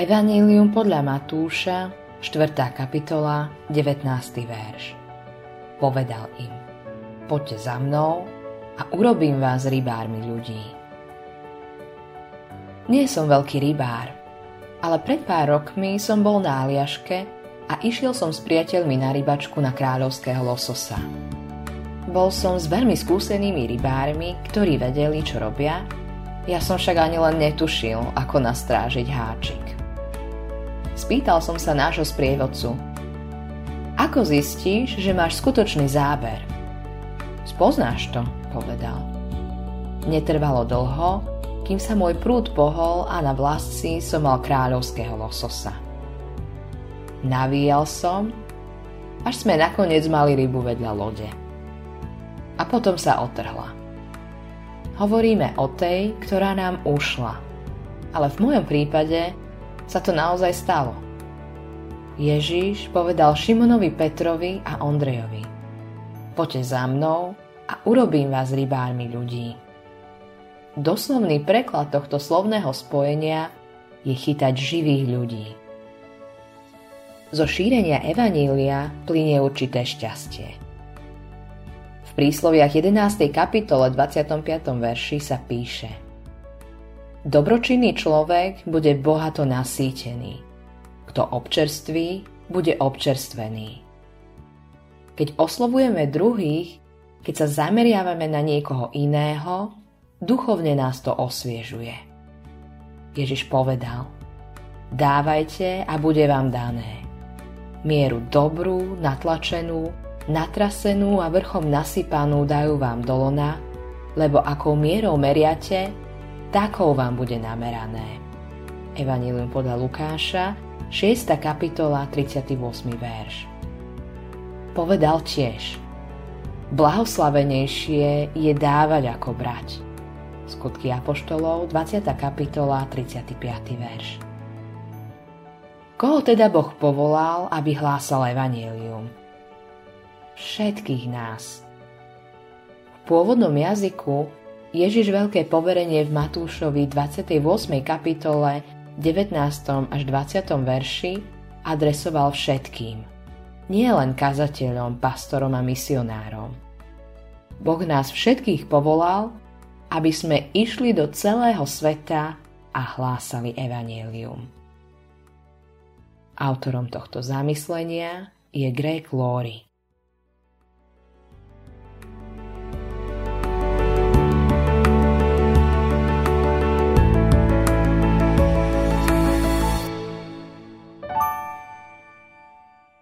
Evanílium podľa Matúša, 4. kapitola, 19. verš. Povedal im, poďte za mnou a urobím vás rybármi ľudí. Nie som veľký rybár, ale pred pár rokmi som bol na Aliaške a išiel som s priateľmi na rybačku na kráľovského lososa. Bol som s veľmi skúsenými rybármi, ktorí vedeli, čo robia, ja som však ani len netušil, ako nastrážiť háčik. Spýtal som sa nášho sprievodcu. Ako zistíš, že máš skutočný záber? Spoznáš to, povedal. Netrvalo dlho, kým sa môj prúd pohol a na vlasci som mal kráľovského lososa. Navíjal som, až sme nakoniec mali rybu vedľa lode a potom sa otrhla. Hovoríme o tej, ktorá nám ušla. Ale v mojom prípade sa to naozaj stalo. Ježíš povedal Šimonovi Petrovi a Ondrejovi Poďte za mnou a urobím vás rybármi ľudí. Doslovný preklad tohto slovného spojenia je chytať živých ľudí. Zo šírenia Evanília plinie určité šťastie. V prísloviach 11. kapitole 25. verši sa píše Dobročinný človek bude bohato nasýtený. Kto občerství, bude občerstvený. Keď oslovujeme druhých, keď sa zameriavame na niekoho iného, duchovne nás to osviežuje. Ježiš povedal, dávajte a bude vám dané. Mieru dobrú, natlačenú, natrasenú a vrchom nasypanú dajú vám do lona, lebo akou mierou meriate, takou vám bude namerané. Evangelium podľa Lukáša, 6. kapitola, 38. verš. Povedal tiež, blahoslavenejšie je dávať ako brať. Skutky Apoštolov, 20. kapitola, 35. verš. Koho teda Boh povolal, aby hlásal Evangelium? všetkých nás. V pôvodnom jazyku Ježiš veľké poverenie v Matúšovi 28. kapitole 19. až 20. verši adresoval všetkým, nie len kazateľom, pastorom a misionárom. Boh nás všetkých povolal, aby sme išli do celého sveta a hlásali evanelium. Autorom tohto zamyslenia je Greg Laurie.